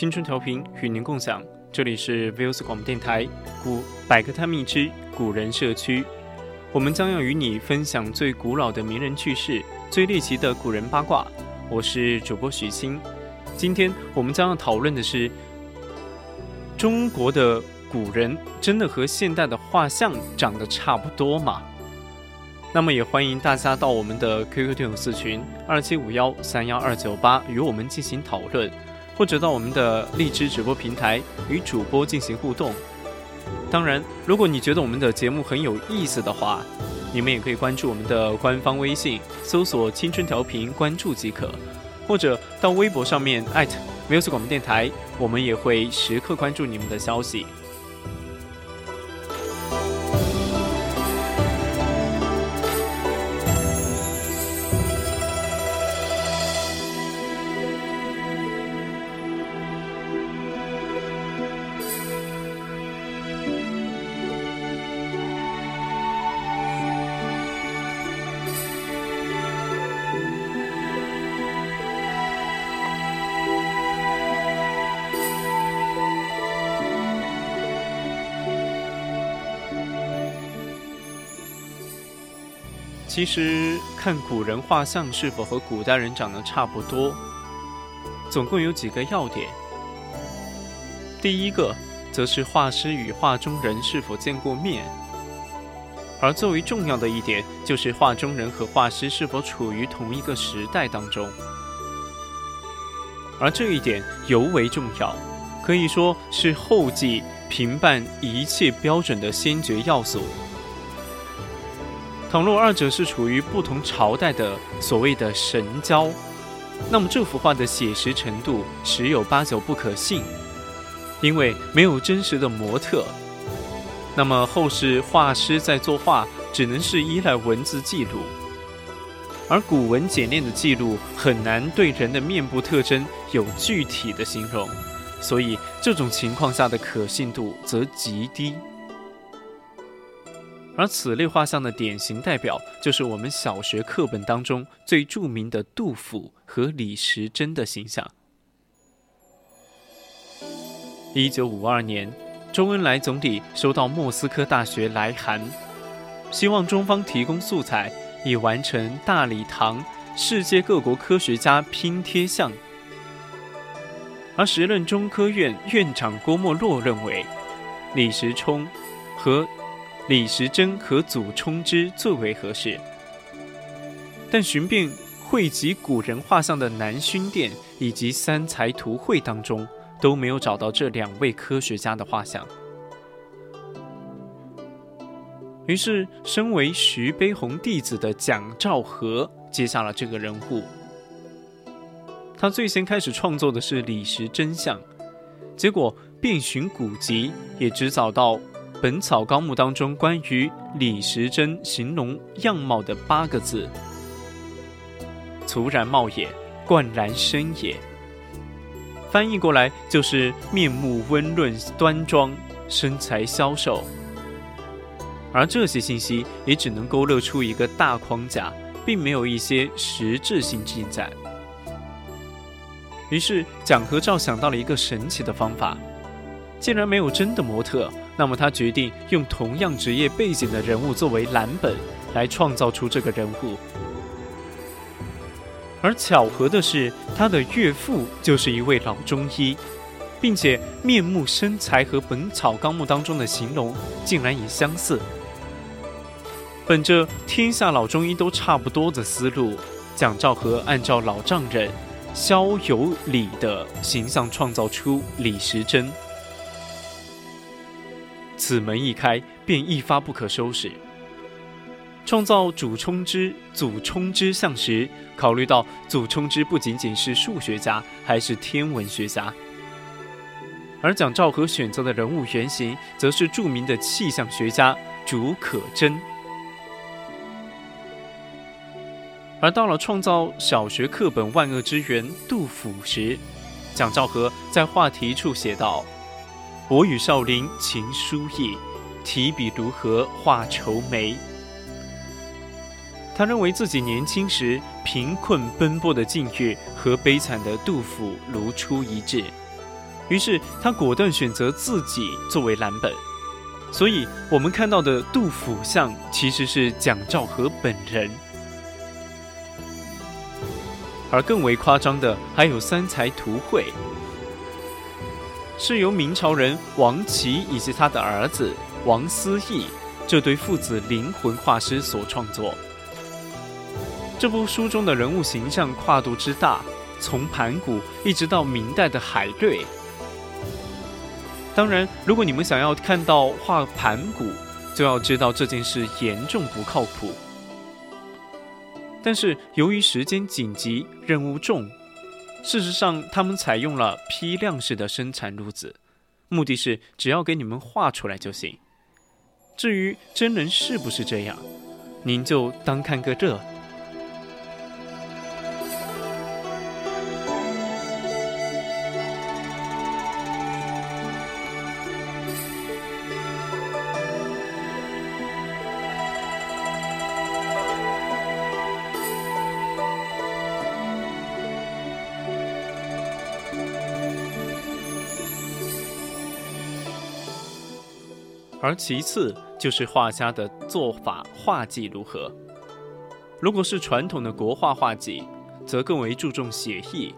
青春调频与您共享，这里是 Views 广播电台古百科探秘之古人社区，我们将要与你分享最古老的名人趣事、最猎奇的古人八卦。我是主播许昕，今天我们将要讨论的是中国的古人真的和现代的画像长得差不多吗？那么也欢迎大家到我们的 QQ 听友四群二七五幺三幺二九八与我们进行讨论。或者到我们的荔枝直播平台与主播进行互动。当然，如果你觉得我们的节目很有意思的话，你们也可以关注我们的官方微信，搜索“青春调频”关注即可。或者到微博上面 @music 广播电台，我们也会时刻关注你们的消息。其实看古人画像是否和古代人长得差不多，总共有几个要点。第一个，则是画师与画中人是否见过面；而最为重要的一点，就是画中人和画师是否处于同一个时代当中。而这一点尤为重要，可以说是后继评判一切标准的先决要素。倘若二者是处于不同朝代的所谓的神交，那么这幅画的写实程度十有八九不可信，因为没有真实的模特。那么后世画师在作画，只能是依赖文字记录，而古文简练的记录很难对人的面部特征有具体的形容，所以这种情况下的可信度则极低。而此类画像的典型代表，就是我们小学课本当中最著名的杜甫和李时珍的形象。一九五二年，周恩来总理收到莫斯科大学来函，希望中方提供素材，以完成大礼堂世界各国科学家拼贴像。而时任中科院院长郭沫若认为，李时冲和李时珍和祖冲之最为合适，但寻遍汇集古人画像的南薰殿以及三才图会当中，都没有找到这两位科学家的画像。于是，身为徐悲鸿弟子的蒋兆和接下了这个人物。他最先开始创作的是李时珍像，结果遍寻古籍，也只找到。《本草纲目》当中关于李时珍形容样貌的八个字：“粗然貌也，冠然身也。”翻译过来就是面目温润端庄，身材消瘦。而这些信息也只能勾勒出一个大框架，并没有一些实质性进展。于是蒋和照想到了一个神奇的方法：既然没有真的模特，那么他决定用同样职业背景的人物作为蓝本，来创造出这个人物。而巧合的是，他的岳父就是一位老中医，并且面目身材和《本草纲目》当中的形容竟然也相似。本着天下老中医都差不多的思路，蒋兆和按照老丈人萧有礼的形象创造出李时珍。此门一开，便一发不可收拾。创造祖冲之、祖冲之像时，考虑到祖冲之不仅仅是数学家，还是天文学家；而蒋兆和选择的人物原型，则是著名的气象学家竺可桢。而到了创造小学课本万恶之源杜甫时，蒋兆和在话题处写道：“我与少林情疏意，提笔如何画愁眉。”他认为自己年轻时贫困奔波的境遇和悲惨的杜甫如出一辙，于是他果断选择自己作为蓝本。所以，我们看到的杜甫像其实是蒋兆和本人。而更为夸张的还有三才图绘，是由明朝人王琦以及他的儿子王思义这对父子灵魂画师所创作。这部书中的人物形象跨度之大，从盘古一直到明代的海瑞。当然，如果你们想要看到画盘古，就要知道这件事严重不靠谱。但是由于时间紧急，任务重，事实上他们采用了批量式的生产路子，目的是只要给你们画出来就行。至于真人是不是这样，您就当看个这。而其次就是画家的做法画技如何。如果是传统的国画画技，则更为注重写意。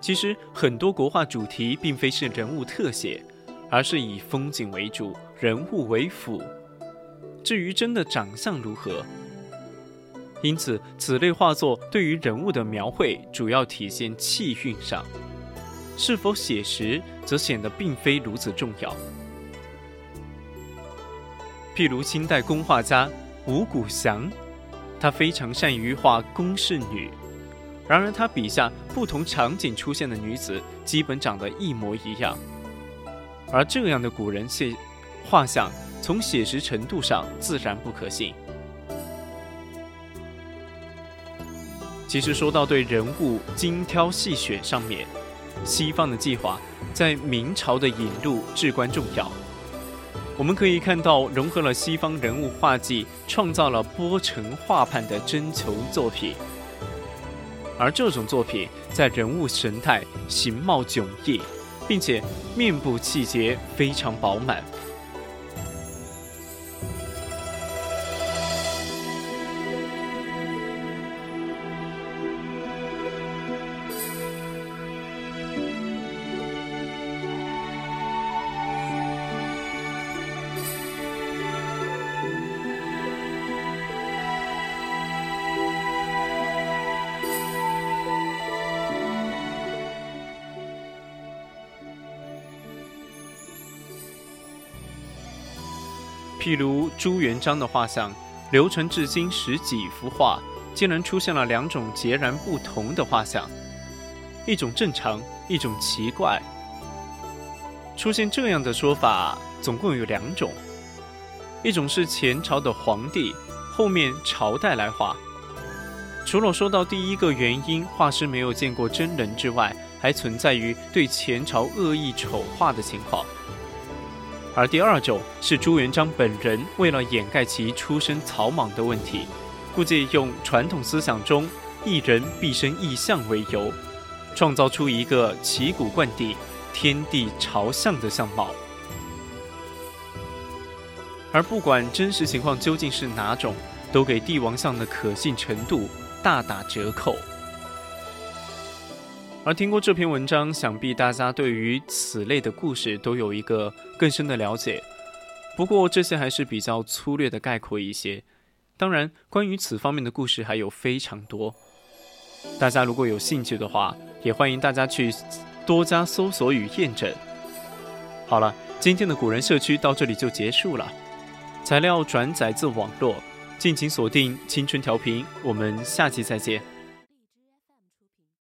其实很多国画主题并非是人物特写，而是以风景为主，人物为辅。至于真的长相如何，因此此类画作对于人物的描绘主要体现气韵上，是否写实则显得并非如此重要。譬如清代宫画家吴谷祥，他非常善于画宫侍女，然而他笔下不同场景出现的女子基本长得一模一样，而这样的古人写画像，从写实程度上自然不可信。其实说到对人物精挑细选上面，西方的计划在明朝的引入至关重要。我们可以看到，融合了西方人物画技，创造了波城画派的真球作品。而这种作品在人物神态、形貌迥异，并且面部气节非常饱满。譬如朱元璋的画像，流传至今十几幅画，竟然出现了两种截然不同的画像，一种正常，一种奇怪。出现这样的说法，总共有两种：一种是前朝的皇帝后面朝代来画。除了说到第一个原因，画师没有见过真人之外，还存在于对前朝恶意丑化的情况。而第二种是朱元璋本人为了掩盖其出身草莽的问题，故借用传统思想中“一人必生异象”为由，创造出一个旗鼓贯顶、天地朝向的相貌。而不管真实情况究竟是哪种，都给帝王像的可信程度大打折扣。而听过这篇文章，想必大家对于此类的故事都有一个更深的了解。不过这些还是比较粗略的概括一些。当然，关于此方面的故事还有非常多。大家如果有兴趣的话，也欢迎大家去多加搜索与验证。好了，今天的古人社区到这里就结束了。材料转载自网络，敬请锁定青春调频，我们下期再见。